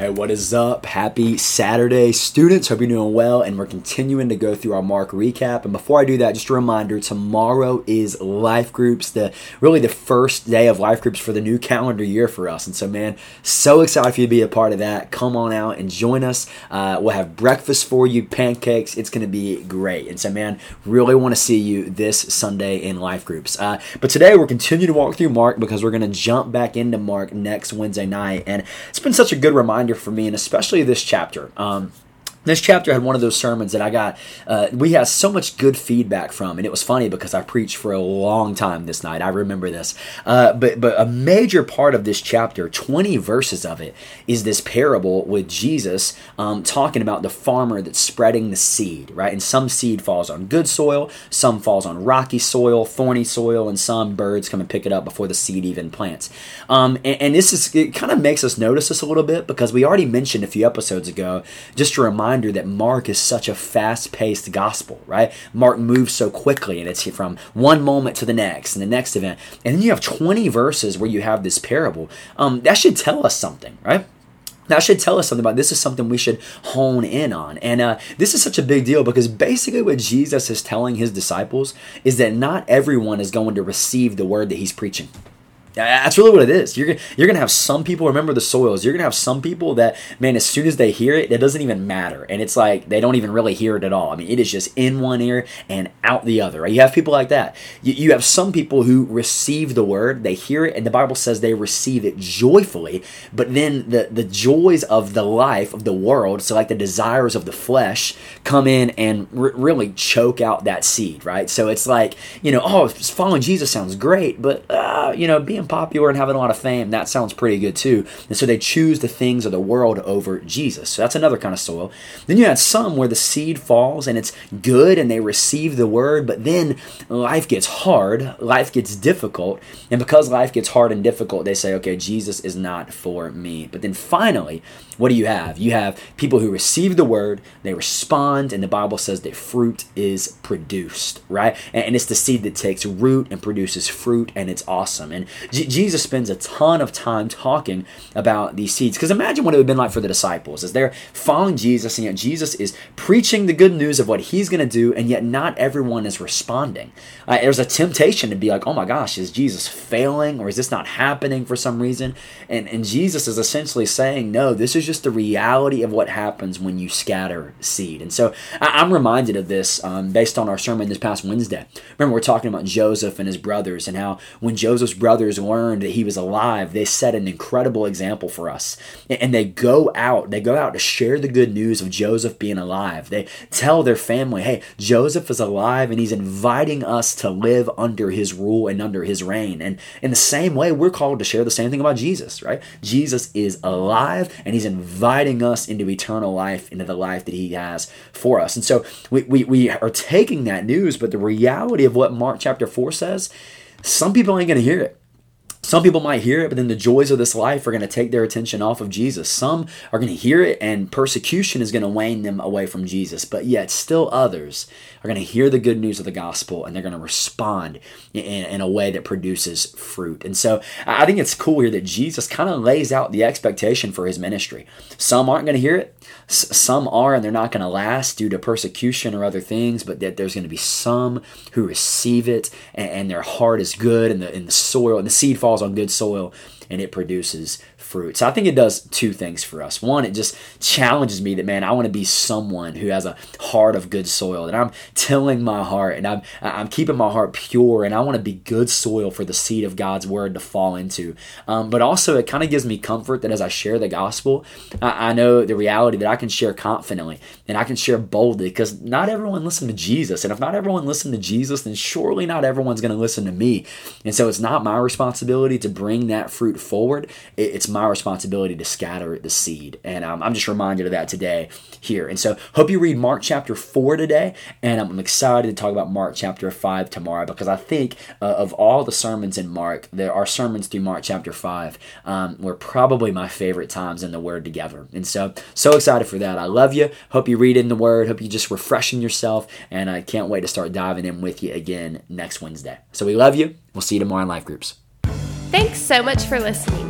Hey, what is up? Happy Saturday, students. Hope you're doing well, and we're continuing to go through our Mark recap. And before I do that, just a reminder: tomorrow is life groups, the really the first day of life groups for the new calendar year for us. And so, man, so excited for you to be a part of that. Come on out and join us. Uh, we'll have breakfast for you, pancakes. It's going to be great. And so, man, really want to see you this Sunday in life groups. Uh, but today we're continuing to walk through Mark because we're going to jump back into Mark next Wednesday night, and it's been such a good reminder reminder for me, and especially this chapter. Um, this chapter had one of those sermons that I got, uh, we had so much good feedback from, and it was funny because I preached for a long time this night. I remember this. Uh, but, but a major part of this chapter, 20 verses of it, is this parable with Jesus um, talking about the farmer that's spreading the seed, right? And some seed falls on good soil, some falls on rocky soil, thorny soil, and some birds come and pick it up before the seed even plants. Um, and, and this is, it kind of makes us notice this a little bit because we already mentioned a few episodes ago, just to remind reminder that Mark is such a fast paced gospel, right? Mark moves so quickly and it's from one moment to the next and the next event. And then you have 20 verses where you have this parable. Um, that should tell us something, right? That should tell us something about this is something we should hone in on. And uh, this is such a big deal because basically what Jesus is telling his disciples is that not everyone is going to receive the word that he's preaching. That's really what it is. You're you're gonna have some people. Remember the soils. You're gonna have some people that man, as soon as they hear it, it doesn't even matter, and it's like they don't even really hear it at all. I mean, it is just in one ear and out the other. Right? You have people like that. You, you have some people who receive the word, they hear it, and the Bible says they receive it joyfully. But then the the joys of the life of the world, so like the desires of the flesh, come in and r- really choke out that seed. Right? So it's like you know, oh, following Jesus sounds great, but uh, you know, being being popular and having a lot of fame, that sounds pretty good too. And so they choose the things of the world over Jesus. So that's another kind of soil. Then you had some where the seed falls and it's good and they receive the word, but then life gets hard, life gets difficult. And because life gets hard and difficult, they say, okay, Jesus is not for me. But then finally, what do you have? You have people who receive the word, they respond, and the Bible says that fruit is produced, right? And it's the seed that takes root and produces fruit, and it's awesome. And J- Jesus spends a ton of time talking about these seeds. Because imagine what it would have been like for the disciples as they're following Jesus, and yet Jesus is preaching the good news of what he's going to do, and yet not everyone is responding. Uh, there's a temptation to be like, oh my gosh, is Jesus failing, or is this not happening for some reason? And, and Jesus is essentially saying, no, this is just the reality of what happens when you scatter seed. And so I, am reminded of this um, based on our sermon this past Wednesday. Remember, we're talking about Joseph and his brothers, and how when Joseph's brothers learned that he was alive, they set an incredible example for us. And they go out, they go out to share the good news of Joseph being alive. They tell their family, hey, Joseph is alive and he's inviting us to live under his rule and under his reign. And in the same way, we're called to share the same thing about Jesus, right? Jesus is alive and he's inviting us into eternal life, into the life that he has for us. And so we, we, we are taking that news, but the reality of what Mark chapter 4 says, some people ain't going to hear it. Some people might hear it, but then the joys of this life are going to take their attention off of Jesus. Some are going to hear it, and persecution is going to wane them away from Jesus. But yet, still others are going to hear the good news of the gospel and they're going to respond in, in a way that produces fruit. And so I think it's cool here that Jesus kind of lays out the expectation for his ministry. Some aren't going to hear it, some are, and they're not going to last due to persecution or other things, but that there's going to be some who receive it and, and their heart is good and the, and the soil and the seed falls on good soil and it produces fruit. So I think it does two things for us. One, it just challenges me that man, I want to be someone who has a heart of good soil, that I'm tilling my heart and I'm I'm keeping my heart pure, and I want to be good soil for the seed of God's word to fall into. Um, but also, it kind of gives me comfort that as I share the gospel, I, I know the reality that I can share confidently and I can share boldly because not everyone listened to Jesus, and if not everyone listened to Jesus, then surely not everyone's going to listen to me. And so it's not my responsibility to bring that fruit forward, it's my responsibility to scatter the seed. And um, I'm just reminded of that today here. And so, hope you read Mark chapter 4 today. And I'm excited to talk about Mark chapter 5 tomorrow because I think uh, of all the sermons in Mark, there are sermons through Mark chapter 5 um, were probably my favorite times in the Word together. And so, so excited for that. I love you. Hope you read in the Word. Hope you just refreshing yourself. And I can't wait to start diving in with you again next Wednesday. So, we love you. We'll see you tomorrow in life groups. Thanks so much for listening.